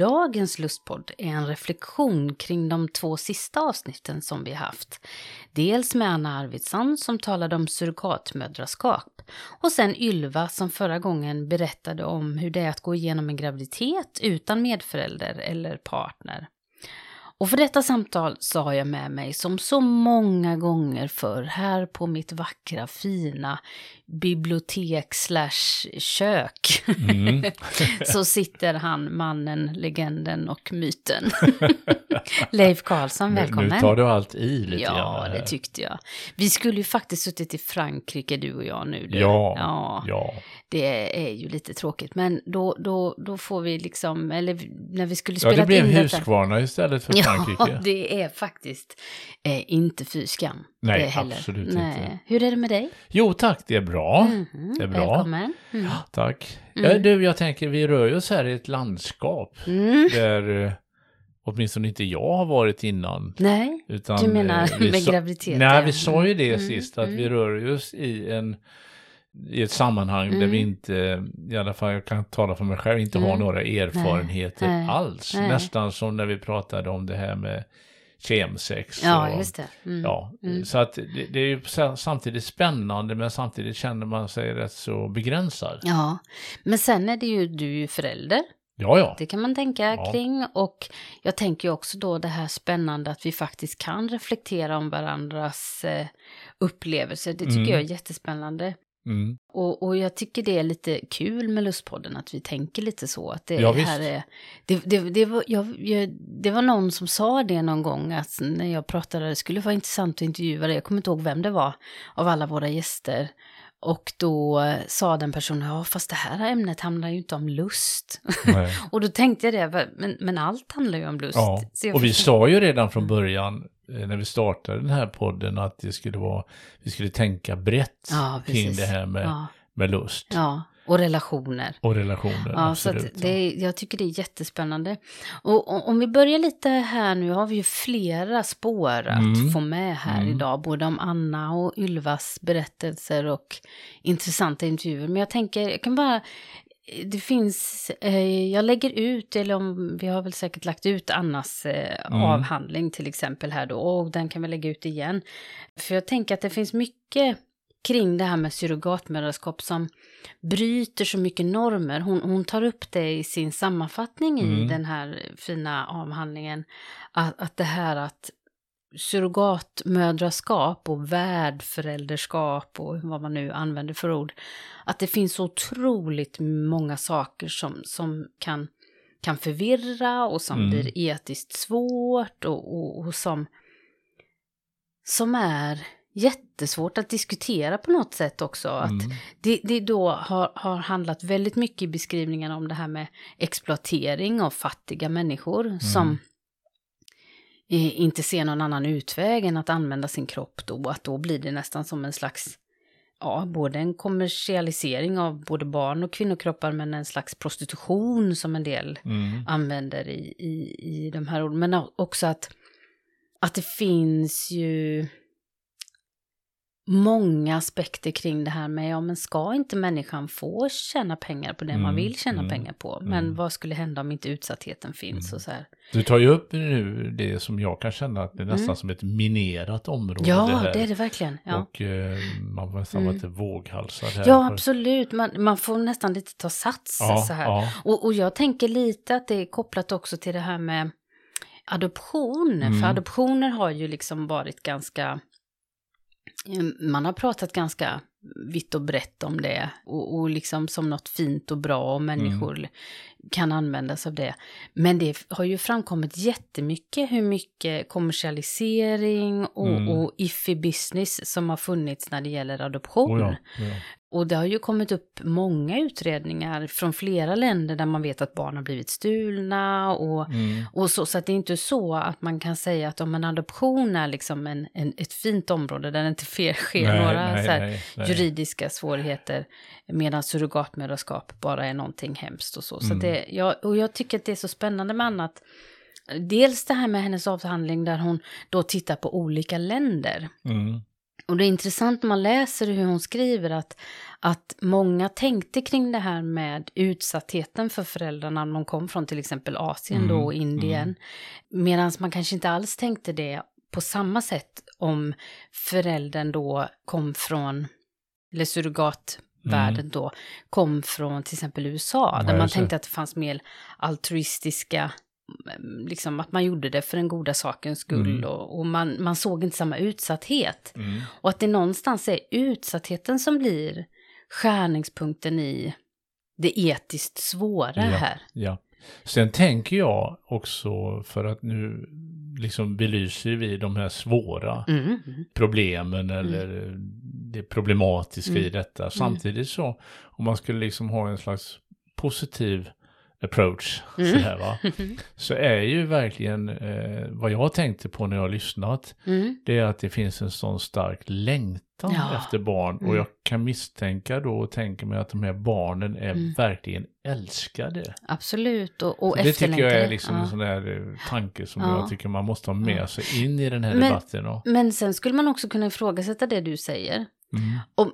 Dagens lustpodd är en reflektion kring de två sista avsnitten som vi haft. Dels med Anna Arvidsson som talade om surrogatmödraskap och sen Ylva som förra gången berättade om hur det är att gå igenom en graviditet utan medförälder eller partner. Och för detta samtal så har jag med mig som så många gånger förr här på mitt vackra fina bibliotek slash kök. Mm. så sitter han, mannen, legenden och myten. Leif Karlsson, välkommen. Nu tar du allt i lite ja, grann. Det tyckte jag. Vi skulle ju faktiskt suttit i Frankrike, du och jag nu. Du. Ja, ja, ja. Det är ju lite tråkigt, men då, då, då får vi liksom, eller när vi skulle spela in Ja, det blev Huskvarna istället för Frankrike. Ja, det är faktiskt eh, inte fy skam. Nej, absolut Nej. inte. Hur är det med dig? Jo tack, det är bra. Mm -hmm. Det är bra. Välkommen. Mm. Ja, tack. Mm. Ja, du, jag tänker, vi rör oss här i ett landskap Mm. där eh, åtminstone inte jag har varit innan. Nej, Utan, du menar eh, med sa- graviditet? Nej, vi sa ju det Mm, sist, att mm. vi rör oss i en i ett sammanhang där Mm. vi inte, i alla fall jag kan tala för mig själv, inte har Mm. några erfarenheter Nej. alls. Nej. Nästan som när vi pratade om det här med kemsex. Ja, och- just det. Mm. Ja, Mm. så att det, det är ju sa- samtidigt spännande men samtidigt känner man sig rätt så begränsad. Ja, men sen är det ju, du är ju förälder. Ja, ja. Det kan man tänka Ja. kring. Och jag tänker ju också då det här spännande att vi faktiskt kan reflektera om varandras eh, upplevelser. Det tycker Mm. jag är jättespännande. Mm. Och, och jag tycker det är lite kul med Lustpodden, att vi tänker lite så. Att det Ja, här är... Det, det, det, var, jag, jag, det var någon som sa det någon gång, att när jag pratade, det skulle vara intressant att intervjua dig, jag kommer inte ihåg vem det var, av alla våra gäster. Och då sa den personen, ja fast det här ämnet handlar ju inte om lust. Och då tänkte jag det, men, men allt handlar ju om lust. Ja, och vi sa ju redan från början eh, när vi startade den här podden att det skulle vara, vi skulle tänka brett Ja, kring det här med, Ja, med lust. Ja, och relationer. och relationer. Ja, så absolut. att det, är- jag tycker det är jättespännande. Och, och om vi börjar lite här nu har vi ju flera spår att Mm. få med här Mm. idag. Både om Anna och Ylvas berättelser och intressanta intervjuer. Men jag tänker, jag kan bara... Det finns, eh, jag lägger ut, eller om, vi har väl säkert lagt ut Annas eh, Mm. avhandling till exempel här då. Och den kan vi lägga ut igen. För jag tänker att det finns mycket kring det här med surrogatmödraskap som bryter så mycket normer. Hon, hon tar upp det i sin sammanfattning i Mm. den här fina avhandlingen. Att, att det här att surrogatmödraskap och värdförälderskap och vad man nu använder för ord. Att det finns så otroligt många saker som, som kan, kan förvirra och som Mm. blir etiskt svårt och, och, och som, som är jättesvårt att diskutera på något sätt också. Att Mm. det, det då har, har handlat väldigt mycket i beskrivningen om det här med exploatering av fattiga människor Mm. som eh, inte ser någon annan utväg än att använda sin kropp då. Att då blir det nästan som en slags, ja, både en kommersialisering av både barn och kvinnokroppar men en slags prostitution som en del Mm. använder i, i, i de här orden. Men också att, att det finns ju många aspekter kring det här med, ja men ska inte människan få tjäna pengar på det man Mm, vill tjäna mm, pengar på? Men mm. vad skulle hända om inte utsattheten finns Mm. och så här? Du tar ju upp nu det som jag kan känna att det är nästan Mm. som ett minerat område. Ja, här. det är det verkligen. Ja, Och eh, man får nästan vara Mm. lite våghalsad här. ja för- absolut. Man, man får nästan lite ta sats Ja, så här. ja. Och, och jag tänker lite att det är kopplat också till det här med adoption. Mm. För adoptioner har ju liksom varit ganska... Ehm, man har pratat ganska vitt och brett om det. Och, och liksom som något fint och bra och människor Mm. kan användas av det. Men det har ju framkommit jättemycket hur mycket kommersialisering och, Mm. och iffy business som har funnits när det gäller adoption. Oh ja, oh ja. Och det har ju kommit upp många utredningar från flera länder där man vet att barn har blivit stulna och, Mm. och så. Så att det är inte så att man kan säga att om en adoption är liksom en, en, ett fint område där det inte sker, Nej, några nej, så här, nej. Juridiska svårigheter medan surrogatmödraskap bara är någonting hemskt och så. så Mm. det, jag, och jag tycker att det är så spännande med annat. Dels det här med hennes avhandling där hon då tittar på olika länder. Mm. Och det är intressant när man läser hur hon skriver att, att många tänkte kring det här med utsattheten för föräldrarna när de kom från till exempel Asien då Mm, och Indien. Medan man kanske inte alls tänkte det på samma sätt om föräldern då kom från, eller surrogatvärlden då, kom från till exempel USA. Ja, där man tänkte att det fanns mer altruistiska liksom att man gjorde det för den goda sakens skull Mm. och, och man, man såg inte samma utsatthet. Mm. Och att det någonstans är utsattheten som blir skärningspunkten i det etiskt svåra Ja. här. Ja. Sen tänker jag också, för att nu liksom belyser vi de här svåra Mm. mm. problemen eller det problematiska i Mm. detta. Samtidigt så, om man skulle liksom ha en slags positiv approach, Mm. så, här, va? så är ju verkligen eh, vad jag tänkte på när jag har lyssnat, Mm. det är att det finns en sån stark längtan Ja. efter barn. Mm. Och jag kan misstänka då och tänka mig att de här barnen är Mm. verkligen älskade. Absolut, och, och det tycker jag är liksom Ja. en sån där eh, tanke som Ja. jag tycker man måste ha med sig in i den här Men- debatten. Och, Men sen skulle man också kunna ifrågasätta det du säger. Mm. Om,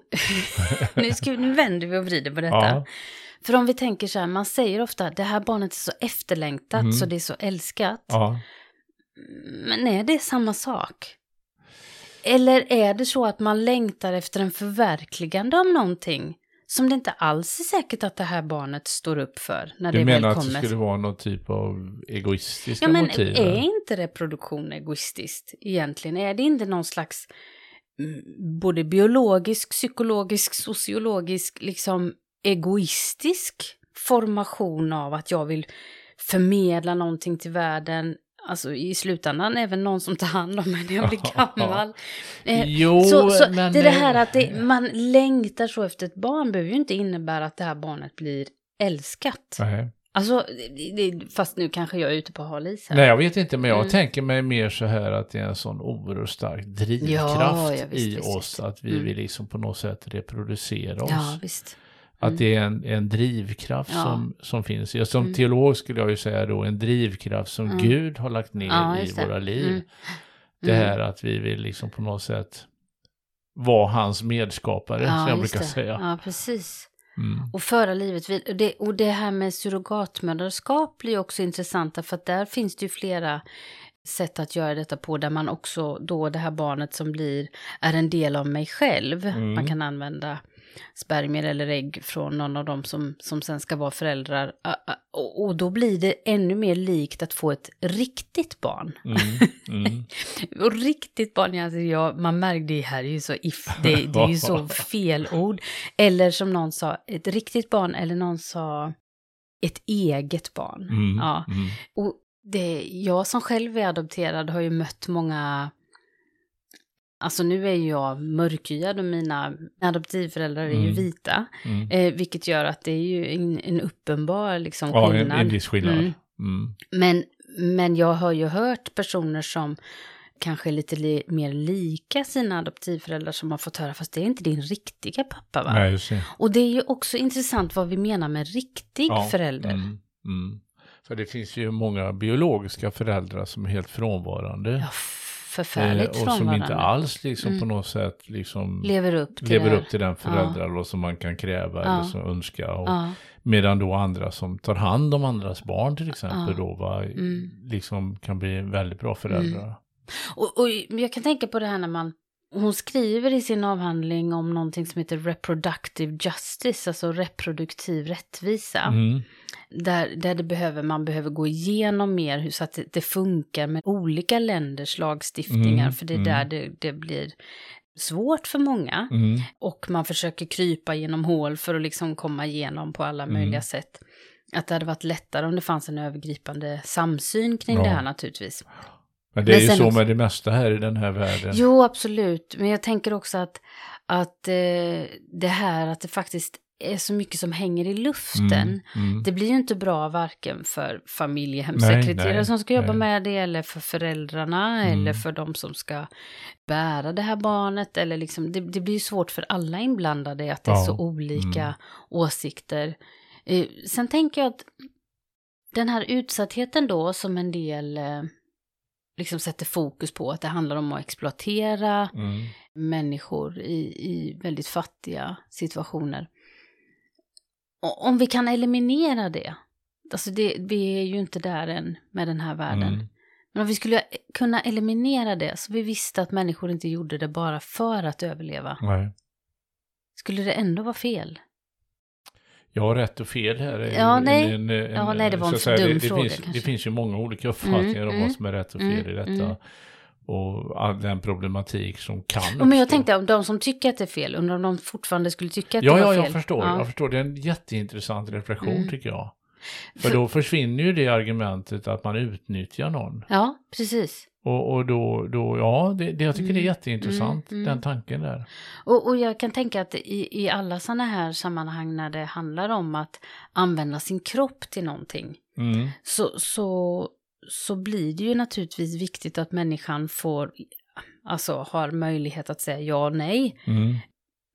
nu, ska, nu vänder vi och vrider på detta. Ja. För om vi tänker så här, man säger ofta det här barnet är så efterlängtat Mm. så det är så älskat. Ja. Men är det samma sak? Eller är det så att man längtar efter en förverkligande av någonting som det inte alls är säkert att det här barnet står upp för när Du det menar väl att kommer? det skulle vara någon typ av egoistiska Ja, men motiv? är eller? inte reproduktion egoistiskt egentligen? Är det inte någon slags både biologisk, psykologisk, sociologisk, liksom egoistisk formation av att jag vill förmedla någonting till världen? Alltså i slutändan även någon som tar hand om mig när jag blir gammal. Eh, Jo, så, så men... det är det här att det, man längtar så efter ett barn behöver ju inte innebära att det här barnet blir älskat. Nej. Alltså, fast nu kanske jag är ute på hal is här. Nej, jag vet inte, men jag Mm. tänker mig mer så här att det är en sån oerhört stark drivkraft Ja, ja, i oss, att vi Mm. vill liksom på något sätt reproducera oss. Ja, visst. Att det är en, en drivkraft Ja. som, som finns. Jag, som Mm. teolog skulle jag ju säga då, en drivkraft som Mm. Gud har lagt ner Ja, i våra liv. Mm. Det Mm. här att vi vill liksom på något sätt vara hans medskapare, som jag brukar det. säga. Ja, precis. Mm. Och föra livet vid. Och det, och det här med surrogatmödraskap blir också intressant, för att där finns det ju flera sätt att göra detta på, där man också då det här barnet som blir, är en del av mig själv. Mm. Man kan använda spermier eller ägg från någon av dem som, som sen ska vara föräldrar. Ah, ah, Och, då blir det ännu mer likt att få ett riktigt barn. Mm. Mm. Och riktigt barn, alltså jag, man märker det här är ju så if, det, det är ju så fel ord. Eller som någon sa, ett riktigt barn, eller någon sa ett eget barn. Mm. Ja. Mm. Och det, jag som själv är adopterad har ju mött många, alltså nu är jag mörkhyad och mina adoptivföräldrar är ju Mm. vita. Mm. Eh, vilket gör att det är ju en, en uppenbar liksom Ja, en, skillnad. en viss skillnad. Mm. Mm. Men, men jag har ju hört personer som kanske är lite li mer lika sina adoptivföräldrar som har fått höra, fast det är inte din riktiga pappa va? Nej, just det. Och det är ju också intressant vad vi menar med riktig Ja, förälder. Mm. Mm. För det finns ju många biologiska föräldrar som är helt frånvarande. Ja, förfärligt Eh, och som inte alls liksom Mm. på något sätt liksom lever upp till lever upp till den föräldraroll som man kan kräva Ja. eller som önska. Och, Ja, Medan då andra som tar hand om andras barn till exempel Ja. då va, Mm. liksom kan bli väldigt bra föräldrar. och, och jag kan tänka på det här när man hon skriver i sin avhandling om någonting som heter reproductive justice, alltså reproduktiv rättvisa. Mm. Där, där det behöver, man behöver gå igenom mer hur, så att det, det funkar med olika länders lagstiftningar. Mm, För det är mm. där det, det blir svårt för många. Mm. Och man försöker krypa genom hål för att liksom komma igenom på alla Mm. möjliga sätt. Att det hade varit lättare om det fanns en övergripande samsyn kring Ja. det här naturligtvis. Men det är Men ju så också- med det mesta här i den här världen. Jo, absolut. Men jag tänker också att, att eh, det här att det faktiskt är så mycket som hänger i luften. Mm, mm. Det blir ju inte bra varken för Nej, nej, som ska jobba nej. med det eller för föräldrarna Mm. eller för de som ska bära det här barnet. Eller liksom, det, det blir ju svårt för alla inblandade att det är Ja, så olika mm. åsikter. Eh, sen tänker jag att den här utsattheten då som en del eh, liksom sätter fokus på att det handlar om att exploatera Mm. människor i, i väldigt fattiga situationer. Om vi kan eliminera det, alltså det, vi är ju inte där än med den här världen. Mm. Men om vi skulle kunna eliminera det så vi visste att människor inte gjorde det bara för att överleva, Nej. skulle det ändå vara fel? Har rätt och fel här. är Ja, ju nej. En, en, Ja, nej, det var så en säga, dum det, det fråga, Finns, det kanske. finns ju många olika uppfattningar Mm, om mm, vad som är rätt och fel mm, i detta. Mm. Och all den problematik som kan Ja, men jag uppstå. tänkte om de som tycker att det är fel, undrar om de fortfarande skulle tycka att Ja, det var ja, fel? jag förstår. Ja. Jag förstår. Det är en jätteintressant reflektion Mm. tycker jag. För, För- då försvinner ju det argumentet att man utnyttjar någon. ja, precis. Och, och då, då, ja, det, det, jag tycker det är Mm, jätteintressant, mm, mm. den tanken där. Och, och jag kan tänka att i, i alla sådana här sammanhang när det handlar om att använda sin kropp till någonting Mm. så, så, så blir det ju naturligtvis viktigt att människan får, alltså har möjlighet att säga ja och nej. Mm.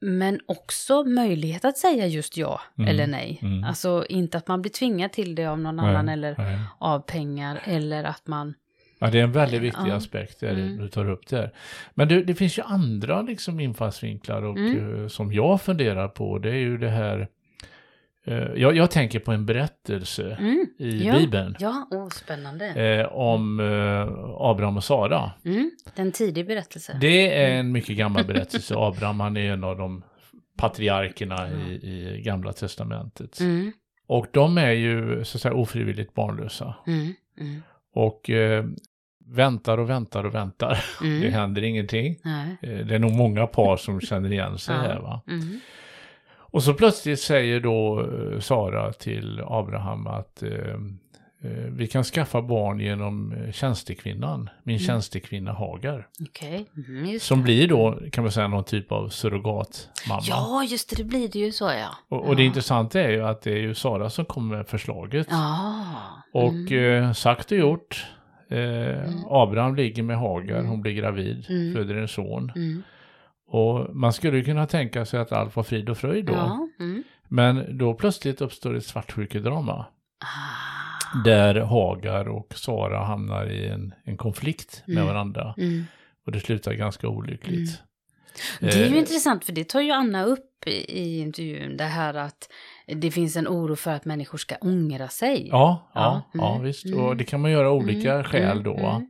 Men också möjlighet att säga just ja Mm, eller nej. mm. Alltså inte att man blir tvingad till det av någon Nej, annan eller nej. av pengar eller att man... Ja, det är en väldigt viktig Ja. aspekt det Mm. du tar upp där. Men du, det finns ju andra liksom infallsvinklar och, Mm. eh, som jag funderar på. Det är ju det här, jag, jag tänker på en berättelse Mm, i ja, Bibeln Ja, åh, spännande. eh, om eh, Abraham och Sara. Mm, den tidig berättelse. Det är en mycket gammal berättelse. Abraham han är en av de patriarkerna i, i Gamla Testamentet. Mm, Och de är ju så att säga ofrivilligt barnlösa. mm, mm, Och eh, väntar och väntar och väntar. Det mm. händer ingenting. Nej. Eh, Det är nog många par som känner igen sig Ja. här va. Mm. Och så plötsligt säger då eh, Sara till Abraham att eh, eh, vi kan skaffa barn genom eh, tjänstekvinnan, min Mm. tjänstekvinna Hagar. Okej, mm, Som blir då, kan man säga, någon typ av surrogatmamma. Ja, just det, det blir det ju så ja. Och, och det ja. intressanta är ju att det är ju Sara som kommer med förslaget. Ja. Och mm. eh, sagt och gjort. Eh, Abraham ligger med Hagar, Mm. hon blir gravid, Mm. föder en son. Mm. Och man skulle kunna tänka sig att allt var frid och fröjd då. Ja. Mm. Men då plötsligt uppstår ett svartsjukedrama. Ah. Där Hagar och Sara hamnar i en, en konflikt med Mm. varandra. Mm. Och det slutar ganska olyckligt. Det är ju Eh, intressant för det tar ju Anna upp i, i intervjun. Det här att det finns en oro för att människor ska ångra sig. Ja, ja, Ja, ja, mm, visst. mm. Och det kan man göra olika Mm, skäl mm, då.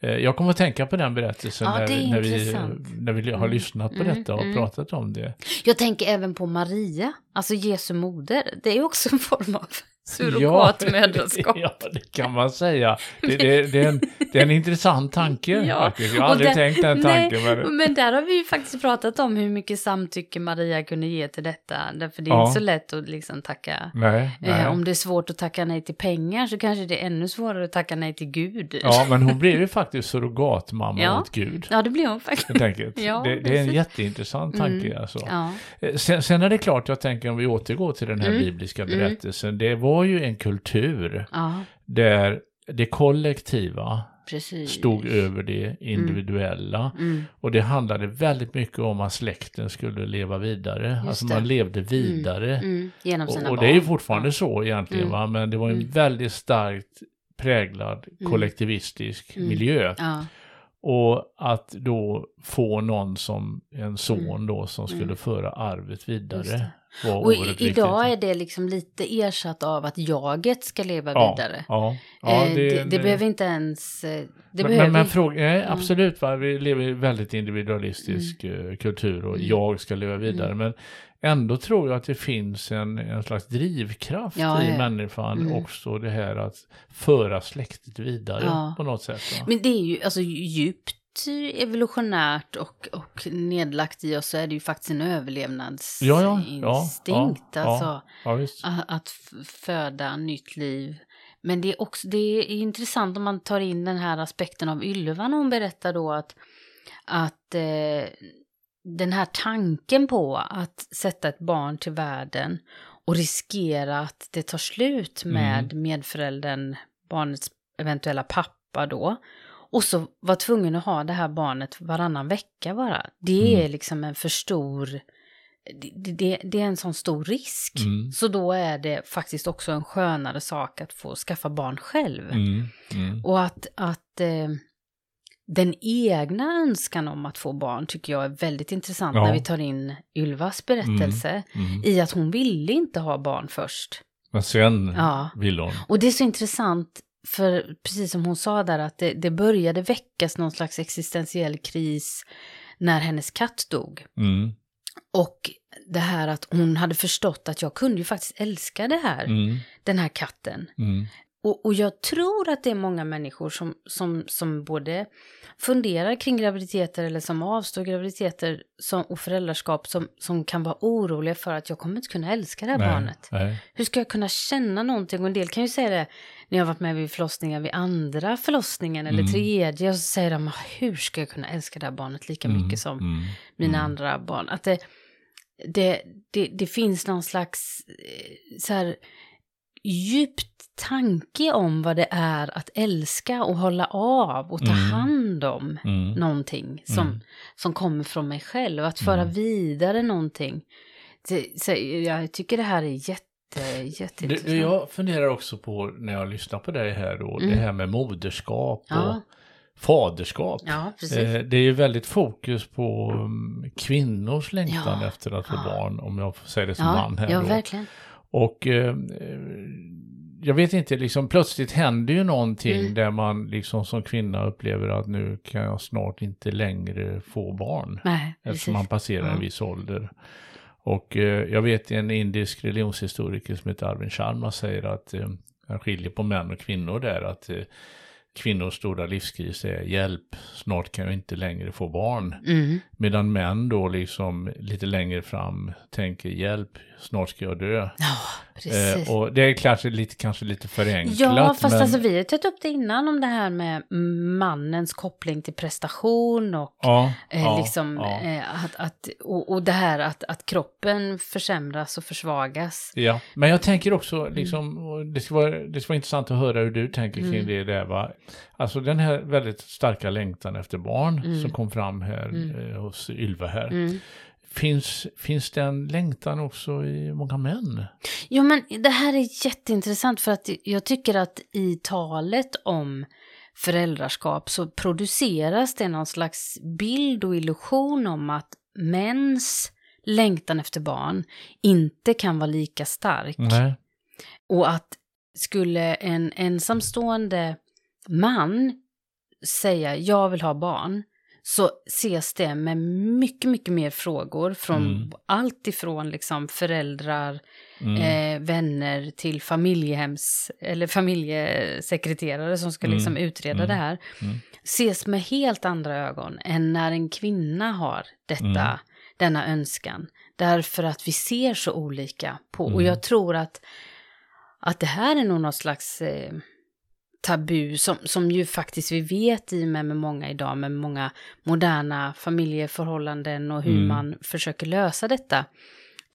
Eh, Jag kommer att tänka på den berättelsen Ja, när, när, vi, när vi har Mm, lyssnat på mm, detta och mm. pratat om det. Jag tänker även på Maria, alltså Jesu moder. Det är också en form av surrogatmödraskap. Ja, det kan man säga. Det, det, det, är, en, det är en intressant tanke Ja, faktiskt. Jag har aldrig där- tänkt den nej, tanken. Men, Men där har vi ju faktiskt pratat om hur mycket samtycke Maria kunde ge till detta. Därför det är Ja. inte så lätt att liksom tacka. nej, nej. Eh, om det är svårt att tacka nej till pengar så kanske det är ännu svårare att tacka nej till Gud. Ja, men hon blev ju faktiskt surrogatmamma Ja. åt Gud. Ja, det blir hon faktiskt. Enkelt. Ja, det, det är en jätteintressant tanke. Mm. Alltså. Ja. Eh, Sen, sen är det klart, jag tänker om vi återgår till den här Mm. bibliska Mm. berättelsen. Det var ju en kultur ja, där det kollektiva precis. stod över det individuella. Mm. Och det handlade väldigt mycket om att släkten skulle leva vidare. Just alltså det. man levde vidare. Mm. Genom sina Och, och barn. det är ju fortfarande så egentligen Mm. va, men det var en Mm. väldigt starkt präglad Mm. kollektivistisk Mm. miljö. Ja. Och att då få någon som en son Mm. då som skulle Mm. föra arvet vidare. Var Och oerhört i, idag viktigt. är det liksom lite ersatt av att jaget ska leva ja, vidare. Ja, ja, Eh, det, det, behöver inte ens... eh, Det men, behöver... men, men fråga, nej, Ja. absolut, va? vi lever i väldigt individualistisk eh, kultur och Mm. jag ska leva vidare. Men ändå tror jag att det finns en, en slags drivkraft Ja, i människan Mm. också det här att föra släktet vidare på något sätt. Va? Men det är ju alltså djupt evolutionärt och, och nedlagt i oss så är det ju faktiskt en Ja, ja, ja, överlevnadsinstinkt. ja, alltså Ja, visst. a- att föda nytt liv. Men det är också det är intressant om man tar in den här aspekten av Ylva när hon berättar då att, att eh, den här tanken på att sätta ett barn till världen och riskera att det tar slut med medföräldern, barnets eventuella pappa då. Och så var tvungen att ha det här barnet varannan vecka bara. Det Mm. är liksom en för stor... Det, det, det är en sån stor risk. Mm. Så då är det faktiskt också en skönare sak att få skaffa barn själv. Mm. Mm. Och att, att eh, den egna önskan om att få barn tycker jag är väldigt intressant Ja. när vi tar in Ylvas berättelse. Mm. I att hon ville inte ha barn först. Men sen Ja. vill hon. Och det är så intressant, för precis som hon sa där, att det, det började väckas någon slags existentiell kris när hennes katt dog. Mm. Och det här att hon hade förstått att jag kunde ju faktiskt älska det här, Mm. den här katten. Mm. Och, och jag tror att det är många människor som, som, som både funderar kring graviditeter eller som avstår graviditeter som, och föräldraskap som, som kan vara oroliga för att jag kommer inte kunna älska det här Nej, barnet. Nej. Hur ska jag kunna känna någonting? Och en del kan ju säga det när jag har varit med vid förlossningar, vid andra förlossningen eller Mm. tredje. Och så säger de, hur ska jag kunna älska det här barnet lika Mm. mycket som Mm. mina Mm. andra barn? Att det, det, det, det finns någon slags eh, så här, djupt tanke om vad det är att älska och hålla av och ta Mm. hand om Mm. någonting som, Mm. som kommer från mig själv. Att föra Mm. vidare någonting. Det, så jag tycker det här är jätte, jätteintressant. det jag funderar också på när jag lyssnar på dig här då, Mm. det här med moderskap och Ja. faderskap. Ja. Eh, Det är ju väldigt fokus på um, kvinnors längtan Ja. efter att få barn, om jag får säga det som man här ja, då. verkligen. Och eh, eh, jag vet inte, liksom plötsligt händer ju någonting Mm. där man liksom som kvinna upplever att nu kan jag snart inte längre få barn. Nej. Eftersom man passerar Ja. en viss ålder. Och eh, jag vet en indisk religionshistoriker som heter Arvind Sharma säger att eh, han skiljer på män och kvinnor där. Att eh, kvinnors stora livskris är hjälp, snart kan jag inte längre få barn. Mm. Medan män då liksom lite längre fram tänker hjälp, snart ska jag dö. Precis. Eh, och det är kanske lite, kanske lite förenklat. Ja, fast men, alltså vi har tagit upp det innan om det här med mannens koppling till prestation och ja, eh, ja, liksom ja. eh, att, att och, och det här att, att kroppen försämras och försvagas. Ja, men jag tänker Mm. också, liksom, och det, ska vara, det ska vara intressant att höra hur du tänker kring Mm. det där. Va? Alltså den här väldigt starka längtan efter barn Mm. som kom fram här Mm. eh, hos Ylva här. Finns, finns den längtan också i många män? Jo, men det här är jätteintressant för att jag tycker att i talet om föräldraskap så produceras det någon slags bild och illusion om att mäns längtan efter barn inte kan vara lika stark. Nej. Och att skulle en ensamstående man säga jag vill ha barn så ses det med mycket, mycket mer frågor från Mm. allt ifrån liksom föräldrar, Mm. eh, vänner till familjehems eller familjesekreterare som ska Mm. liksom utreda Mm. det här. Mm. Ses med helt andra ögon än när en kvinna har detta, Mm. denna önskan. Därför att vi ser så olika på. Och jag tror att, att det här är nog något slags eh, tabu som, som ju faktiskt vi vet i och med, med många idag, med många moderna familjeförhållanden och hur Mm. man försöker lösa detta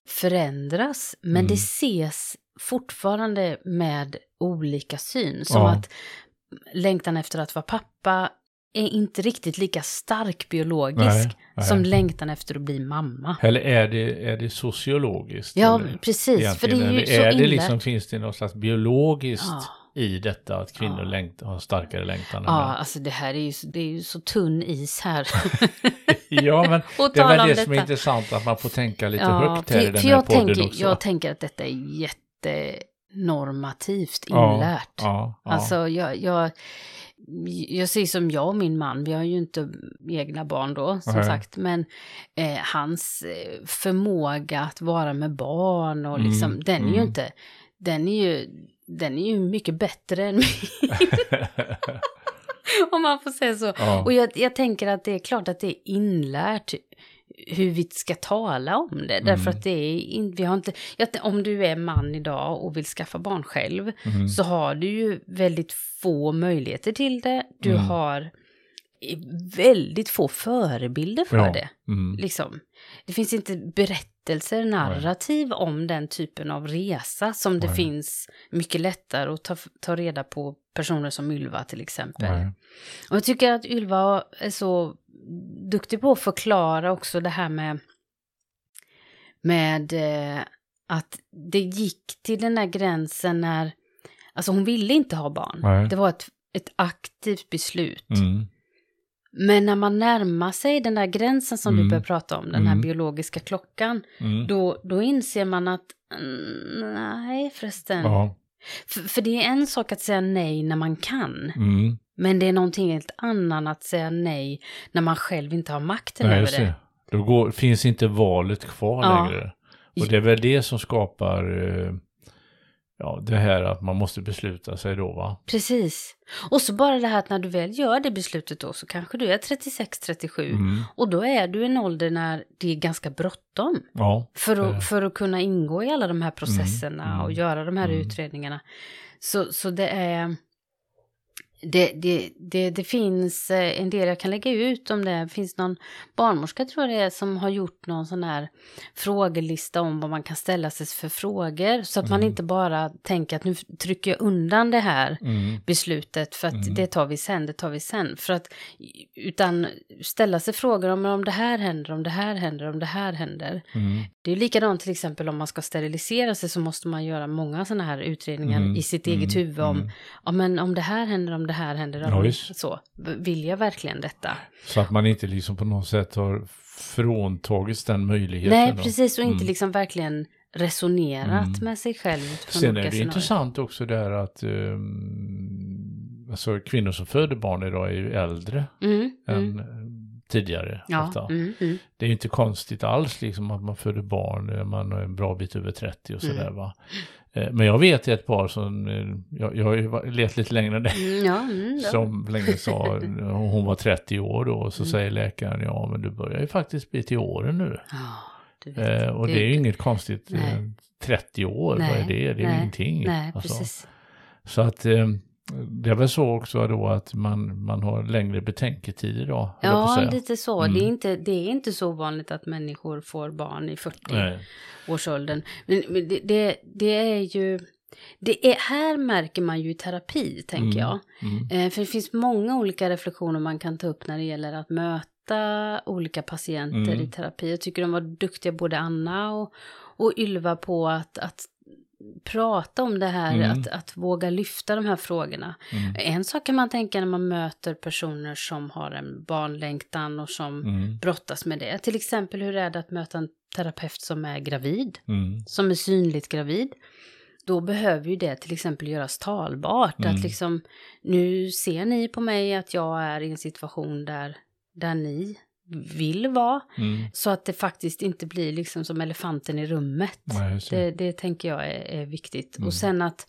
förändras. Men Mm. det ses fortfarande med olika syn. Som Ja. att längtan efter att vara pappa är inte riktigt lika stark biologisk Nej, nej. som längtan efter att bli mamma. Eller är det, är det sociologiskt? Ja, eller? precis. För det är ju Egentligen, så eller är det liksom, finns det något slags biologiskt Ja. I detta att kvinnor Ja. längt, har starkare längtan än Ja, män? alltså det här är ju, det är ju så tunn is här. Ja, men det är väl det som är intressant, att man får tänka lite Ja, högt här i för, den för här jag, podden tänker, också. jag tänker att detta är jättenormativt inlärt. Ja, ja. Alltså jag, jag, jag ser som jag och min man, vi har ju inte egna barn då som Nej. sagt, men eh, hans eh, förmåga att vara med barn och Mm, liksom, den är ju mm. inte, den är ju, den är ju mycket bättre än min. Om man får säga så. Ja. Och jag, jag tänker att det är klart att det är inlärt hur vi ska tala om det. Därför Mm. att det är in, vi har inte, om du är man idag och vill skaffa barn själv Mm. så har du ju väldigt få möjligheter till det. Du Mm. har väldigt få förebilder för Ja. det. Mm. Liksom. Det finns inte berättelser, narrativ om den typen av resa som det Nej. finns mycket lättare att ta, ta reda på personer som Ylva till exempel. Nej. Och jag tycker att Ylva är så duktig på att förklara också det här med, med eh, att det gick till den där gränsen när, alltså hon ville inte ha barn. Nej. Det var ett, ett aktivt beslut. Mm. Men när man närmar sig den där gränsen som Mm. du börjar prata om, den här Mm. biologiska klockan, Mm. då, då inser man att mm, nej förresten. Ja. För, för det är en sak att säga nej när man kan. Mm. Men det är någonting helt annat att säga nej när man själv inte har makten Nej, över det. Då går, finns inte valet kvar Ja. längre. Och det är väl det som skapar eh, ja, det här att man måste besluta sig då va? Precis. Och så bara det här att när du väl gör det beslutet då så kanske du är 36-37 Mm. och då är du i en ålder när det är ganska bråttom. Ja. För att, för att kunna ingå i alla de här processerna Mm, mm, och göra de här mm. utredningarna. Så, så det är... Det, det, det, det finns eh, en del jag kan lägga ut om det. Det finns någon barnmorska tror jag det är som har gjort någon sån här frågelista om vad man kan ställa sig för frågor. Så att man Mm. inte bara tänker att nu trycker jag undan det här Mm. beslutet för att Mm. det tar vi sen, det tar vi sen. För att, utan ställa sig frågor om om det här händer, om det här händer, om det här händer. Mm. Det är likadant till exempel om man ska sterilisera sig så måste man göra många sådana här utredningar Mm, i sitt mm, eget huvud om, mm. ja men om det här händer, om det här händer, Ja, visst. så. Vill jag verkligen detta? Så att man inte liksom på något sätt har fråntagits den möjligheten. Nej, då. precis, och inte Mm. liksom verkligen resonerat Mm. med sig själv. Sen är det scenarier. intressant också där att um, alltså kvinnor som föder barn idag är ju äldre Mm, än mm. eh, tidigare. Ja, mm, mm. Det är ju inte konstigt alls liksom att man föder barn, när man är en bra bit över 30 och sådär Mm. va. Eh, Men jag vet ett par som, eh, jag, jag har ju levt lite längre än det, Mm, ja, mm, som länge sa, hon var 30 år då, och så Mm. säger läkaren, ja men du börjar ju faktiskt bli till åren nu. Vet. Eh, och det, är ju inget konstigt, eh, Nej. 30 år, vad är Nej, det? Det är ju nej, ingenting. Nej, alltså. Så att eh, det är väl så också då att man, man har längre på att Ja, lite så. Mm. Det, är inte, det är inte så vanligt att människor får barn i 40 Nej. årsåldern. Men, men det, det, det är ju... Det är, här märker man ju i terapi, tänker Mm, jag. Mm. Eh, för det finns många olika reflektioner man kan ta upp när det gäller att möta olika patienter Mm. i terapi. Jag tycker de var duktiga, både Anna och, och Ylva, på att, att prata om det här, Mm. att, att våga lyfta de här frågorna. Mm. En sak kan man tänka när man möter personer som har en barnlängtan och som Mm. brottas med det. Till exempel hur är det att möta en terapeut som är gravid, Mm. som är synligt gravid. Då behöver ju det till exempel göras talbart. Mm. Att liksom, nu ser ni på mig att jag är i en situation där, där ni vill vara. Mm. Så att det faktiskt inte blir liksom som elefanten i rummet. Nej, det. Det, tänker jag är, är viktigt. Mm. Och sen att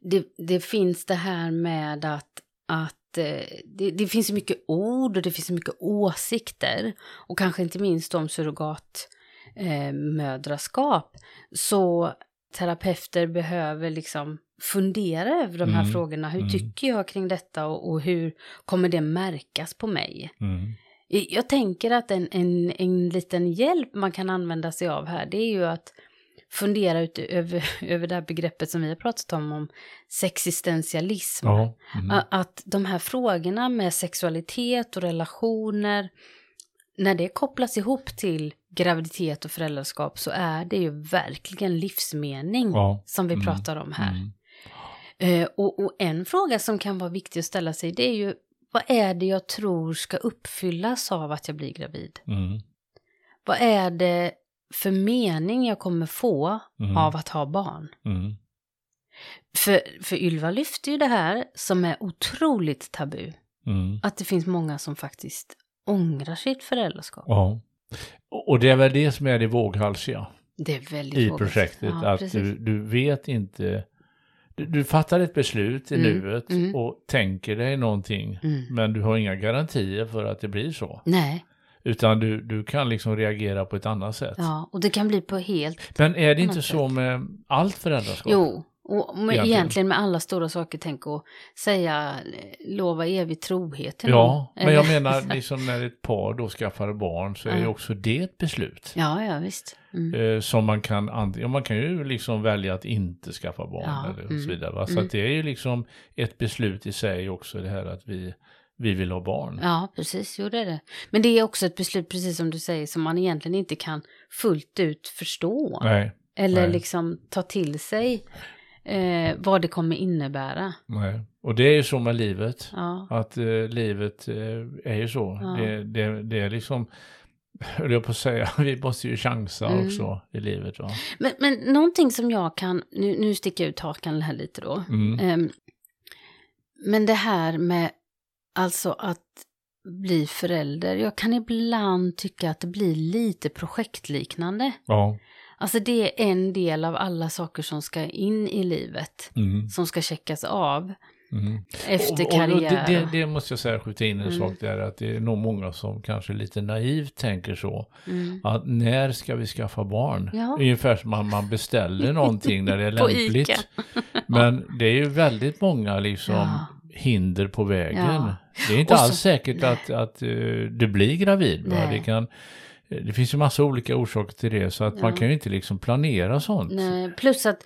det, det finns det här med att, att eh, det, det finns så mycket ord och det finns så mycket åsikter. Och kanske inte minst om surrogatmödraskap. Eh, så terapeuter behöver liksom fundera över de här Mm. frågorna. Hur Mm. tycker jag kring detta och, och hur kommer det märkas på mig? Mm. Jag tänker att en, en, en liten hjälp man kan använda sig av här, det är ju att fundera ut över, över det här begreppet som vi har pratat om, om sexistentialism. Ja. Mm. Att de här frågorna med sexualitet och relationer, när det kopplas ihop till graviditet och föräldraskap så är det ju verkligen livsmening Ja. som vi Mm. pratar om här. Mm. Eh, och, och en fråga som kan vara viktig att ställa sig det är ju vad är det jag tror ska uppfyllas av att jag blir gravid? Mm. Vad är det för mening jag kommer få Mm. av att ha barn? Mm. För, för Ylva lyfter ju det här som är otroligt tabu. Mm. Att det finns många som faktiskt ångrar sitt föräldraskap. Ja. Och det är väl det som är det våghalsiga Det är väldigt i vågat. projektet. Ja, att precis. du, du vet inte, du, du fattar ett beslut i Mm, nuet mm. och tänker dig någonting. Mm. Men du har inga garantier för att det blir så. Nej, Utan du, du kan liksom reagera på ett annat sätt. ja, och det kan bli på helt... Men är det inte Annat så med allt föräldraskap? Jo, och med, Egentligen. egentligen. med alla stora saker, tänk att säga, eh, lova evig trohet till Ja, någon. men jag menar liksom när ett par då skaffar barn så är ju Ja. också det ett beslut. Ja, ja, visst. Mm. Eh, som man kan, ja, man kan ju liksom välja att inte skaffa barn Ja, eller och mm, så vidare. Va? Så mm. att det är ju liksom ett beslut i sig också det här att vi, vi vill ha barn. Ja, precis, jo det är det. Men det är också ett beslut, precis som du säger, som man egentligen inte kan fullt ut förstå. Nej, eller nej. liksom ta till sig eh, vad det kommer innebära. nej. Och det är ju så med livet. Ja, Att eh, livet eh, är ju så. Ja. Det, det, det är liksom, höll jag på att säga, vi måste ju chansa Mm. också i livet. Va? men, men någonting som jag kan, nu, nu sticker jag ut hakan här lite då. Mm. Ehm, men det här med alltså att bli förälder, jag kan ibland tycka att det blir lite projektliknande. Ja. Alltså det är en del av alla saker som ska in i livet, Mm. som ska checkas av Mm. efter Och- och karriär. Det, det, det måste jag säga, skjuta in en Mm. sak där, att det är nog många som kanske lite naivt tänker så. Mm. Att när ska vi skaffa barn? Ja. Ungefär som att man beställer någonting när det är lämpligt. Men det är ju väldigt många liksom Ja. hinder på vägen. Ja. Det är inte så- alls säkert att, att eh, du blir gravid. Det, kan, det finns ju massa olika orsaker till det, så att Ja. man kan ju inte liksom planera sånt. Nej, plus att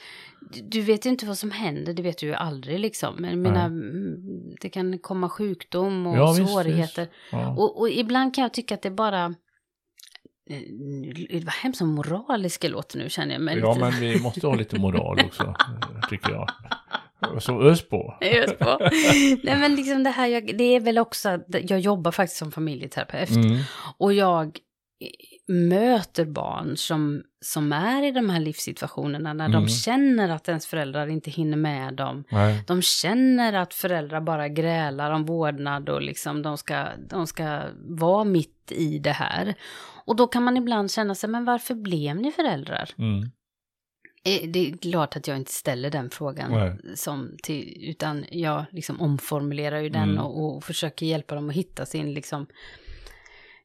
du- vet ju inte vad som händer, det vet du ju aldrig liksom. Men menar, mm, det kan komma sjukdom och Ja, visst, svårigheter. visst. Ja. Och, och ibland kan jag tycka att det bara... eh, Vad hemskt som moralisk jag låter nu känner jag mig ja, men vi måste ha lite moral också, tycker jag. Så ös på. Just på. Nej men liksom det här, jag, det är väl också, att jag jobbar faktiskt som familjeterapeut. Mm. Och jag möter barn som, som är i de här livssituationerna när Mm. de känner att ens föräldrar inte hinner med dem. Nej. De känner att föräldrar bara grälar om vårdnad och liksom de ska, de ska vara mitt i det här. Och då kan man ibland känna sig, men varför blev ni föräldrar? Mm. Eh, Det är klart att jag inte ställer den frågan Nej. som till, utan jag liksom omformulerar ju den Mm. och, och försöker hjälpa dem att hitta sin liksom,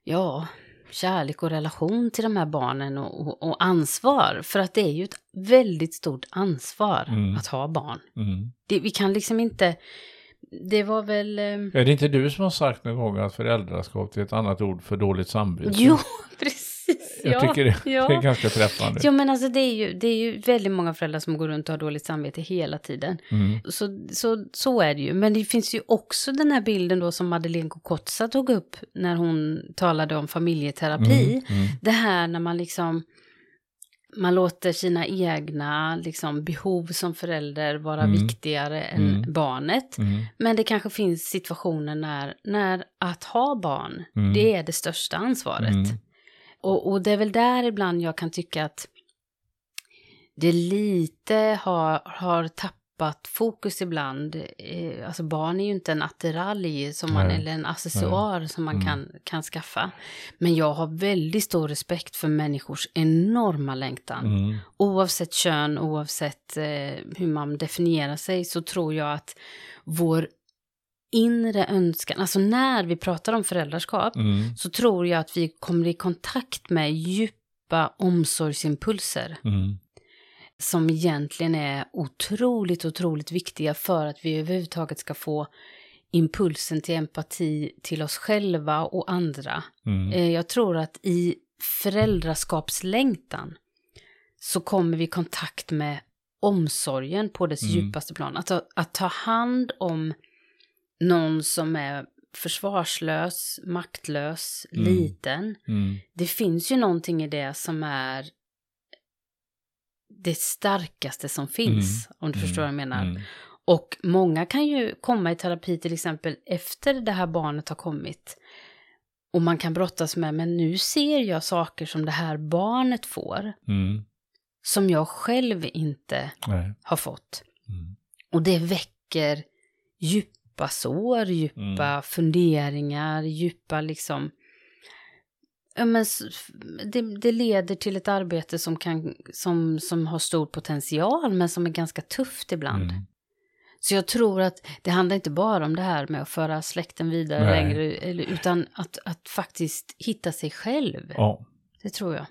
ja, kärlek och relation till de här barnen och, och, och ansvar. För att det är ju ett väldigt stort ansvar Mm. att ha barn. Mm. Det, vi kan liksom inte, det var väl, eh, Är det inte du som har sagt någon gång att föräldraskap är ett annat ord för dåligt samvete? jo, precis. Jag ja, tycker det, ja. det är ganska träffande. Jo men alltså det är, ju, det är ju väldigt många föräldrar som går runt och har dåligt samvete hela tiden. Mm. Så, så, så är det ju. Men det finns ju också den här bilden då som Madeleine Kokotsa tog upp när hon talade om familjeterapi. Mm. Mm. Det här när man liksom man låter sina egna liksom, behov som förälder vara Mm. viktigare än Mm. barnet. Mm. Men det kanske finns situationer när, när att ha barn, Mm. det är det största ansvaret. Och, och det är väl där ibland jag kan tycka att det lite har, har tappat fokus ibland. Eh, Alltså barn är ju inte en attiralj som man, Nej. eller en accessoar som man Mm. kan, kan skaffa. Men jag har väldigt stor respekt för människors enorma längtan. Mm. Oavsett kön, oavsett eh, hur man definierar sig så tror jag att vår inre önskan, alltså när vi pratar om föräldraskap Mm. så tror jag att vi kommer i kontakt med djupa omsorgsimpulser Mm. som egentligen är otroligt, otroligt viktiga för att vi överhuvudtaget ska få impulsen till empati till oss själva och andra. Mm. Eh, Jag tror att i föräldraskapslängtan så kommer vi i kontakt med omsorgen på dess Mm. djupaste plan. Att, att ta hand om någon som är försvarslös, maktlös, Mm. liten. Mm. Det finns ju någonting i det som är det starkaste som finns, om du Mm. förstår vad jag menar. Mm. Och många kan ju komma i terapi till exempel efter det här barnet har kommit. Och man kan brottas med, men nu ser jag saker som det här barnet får, Mm. som jag själv inte Nej. har fått. Mm. Och det väcker djupa sår, djupa Mm. funderingar, djupa liksom... Ja, men det, det leder till ett arbete som, kan, som, som har stor potential men som är ganska tufft ibland. Mm. Så jag tror att det handlar inte bara om det här med att föra släkten vidare Nej. längre, utan att, att faktiskt hitta sig själv. Ja. Det tror jag.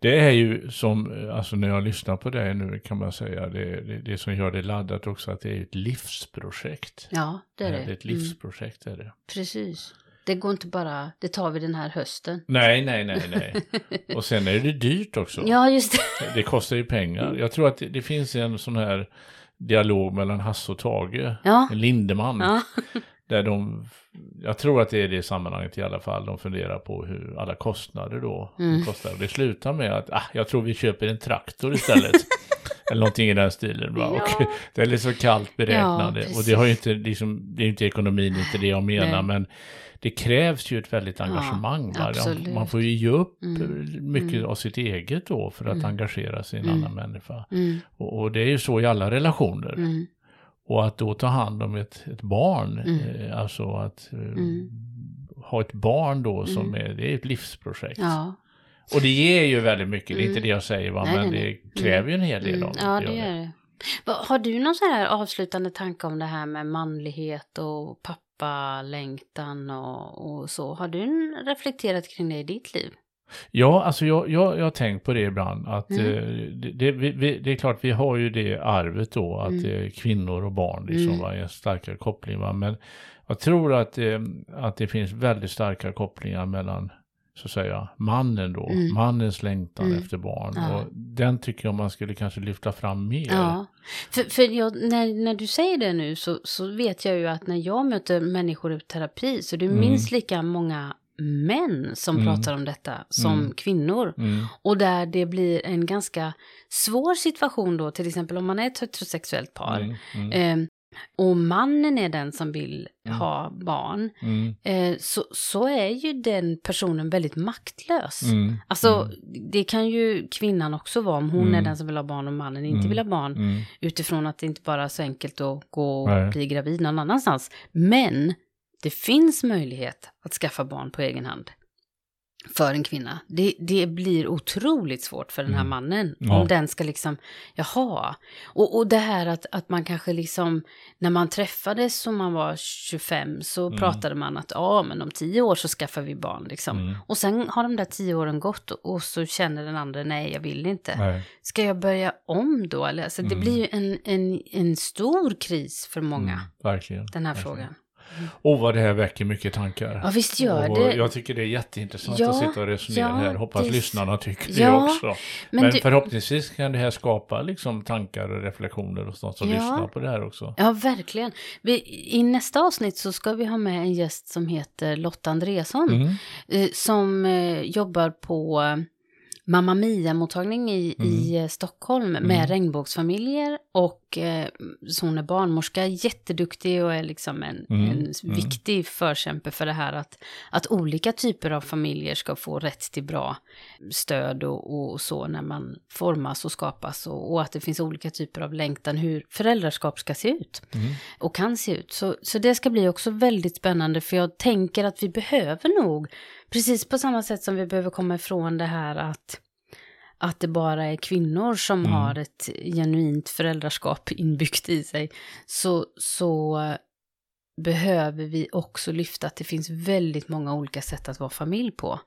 Det är ju som, alltså när jag lyssnar på det nu kan man säga, det, det, det som gör det laddat också att det är ett livsprojekt. Ja, det är det. Det är ett Mm, livsprojekt är det. precis. Det går inte bara, det tar vi den här hösten. Nej, nej, nej, nej. Och sen är det dyrt också. Ja, just det. Det kostar ju pengar. Jag tror att det, det finns en sån här dialog mellan Hasse och Tage, Ja. Lindeman, Ja, där de, jag tror att det är det sammanhanget i alla fall, de funderar på hur alla kostnader då Mm. kostar. Och det slutar med att, ah, jag tror vi köper en traktor istället. Eller någonting i den stilen. Va? Och Ja. det är lite så kallt beräknande. Ja, och det har inte, liksom, det är inte ekonomin, inte det jag Nej. menar, men det krävs ju ett väldigt engagemang. va? absolut. Man får ju ge upp Mm. mycket Mm. av sitt eget då för att Mm. engagera sig i en Mm. annan människa. mm, Och, och det är ju så i alla relationer. Mm, Och att då ta hand om ett, ett barn, Mm. eh, alltså att eh, Mm. ha ett barn då som Mm. är, det är ett livsprojekt. ja. Och det ger ju väldigt mycket, det är inte Mm. det jag säger va, Nej, men nej, det kräver ju en hel del Mm, av ja, gör det gör det. Har du någon sån här avslutande tanke om det här med manlighet och pappalängtan och, och så? Har du reflekterat kring det i ditt liv? Ja, alltså jag, jag, jag har tänkt på det ibland. Att Mm. eh, det, det, vi, det är klart, vi har ju det arvet då, att Mm. eh, kvinnor och barn liksom, Mm. va, är en starkare koppling. Va? Men jag tror att, eh, att det finns väldigt starka kopplingar mellan så att säga, mannen då, Mm. mannens längtan Mm. efter barn. Ja. Och den tycker jag man skulle kanske lyfta fram mer. Ja, för, för jag, när, när du säger det nu så, så vet jag ju att när jag möter människor i terapi så det är Mm. minst lika många män som Mm. pratar om detta som Mm. kvinnor. Mm. Och där det blir en ganska svår situation då, till exempel om man är ett heterosexuellt par. Eh, och mannen är den som vill Mm. ha barn. Eh, så, så är ju den personen väldigt maktlös. Mm. Alltså, det kan ju kvinnan också vara om hon är den som vill ha barn och mannen inte vill ha barn. Utifrån att det inte bara är så enkelt att gå och Nej. bli gravid någon annanstans. Men det finns möjlighet att skaffa barn på egen hand. För en kvinna. Det, det blir otroligt svårt för den här Mm. mannen. Ja. Om den ska liksom, jaha. Och, och det här att, att man kanske liksom, när man träffades som man var 25 så Mm. pratade man att ja men om tio år så skaffar vi barn liksom. Mm. Och sen har de där tio åren gått och, och så känner den andra nej jag vill inte. Nej. Ska jag börja om då? Eller? Alltså, Det Mm. blir ju en, en, en stor kris för många, Mm. Verkligen. den här verkligen. frågan. Och vad det här väcker mycket tankar. Ja, visst gör och det. Jag tycker det är jätteintressant Ja, att sitta och resonera ja, här. Hoppas det- lyssnarna tycker det också. Men, Men, du, förhoppningsvis kan det här skapa liksom tankar och reflektioner hos de som lyssnar på det här också. ja, verkligen. Vi, I nästa avsnitt så ska vi ha med en gäst som heter Lotta Andresson. Mm. eh, som eh, jobbar på Mamma Mia-mottagning i, i eh, Stockholm med Mm. regnbågsfamiljer. Och eh, så hon är barnmorska, jätteduktig och är liksom en, Mm, en mm. viktig förkämpe för det här att, att olika typer av familjer ska få rätt till bra stöd och, och så när man formas och skapas. Och, och att det finns olika typer av längtan hur föräldraskap ska se ut Mm. och kan se ut. Så, så det ska bli också väldigt spännande för jag tänker att vi behöver nog, precis på samma sätt som vi behöver komma ifrån det här att, att det bara är kvinnor som Mm. har ett genuint föräldraskap inbyggt i sig, så, så behöver vi också lyfta att det finns väldigt många olika sätt att vara familj på.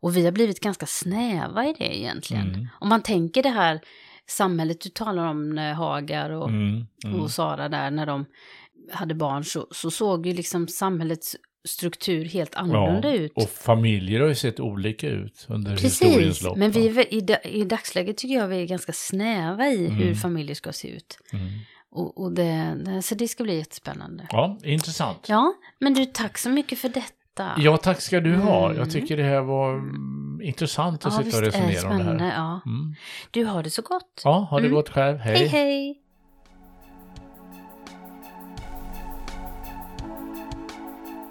Och vi har blivit ganska snäva i det egentligen. Mm. Om man tänker det här samhället du talar om, Hagar och Mm. Mm. och Sara där när de hade barn så, så såg ju liksom samhällets struktur helt annorlunda ut. Och familjer har ju sett olika ut under historiens Precis, lopp. men vi, är i, i dagsläget tycker jag vi är ganska snäva i hur Mm. familjer ska se ut. Mm. Och, och det, det, så det ska bli jättespännande. Ja, intressant. Ja, men du, tack så mycket för detta. Ja, tack ska du ha. Mm. Jag tycker det här var mm, intressant att Ja, sitta och resonera om det här. Ja. Mm. Du har det så gott. Ja, ha det Mm. gott själv. Hej. hej. hej.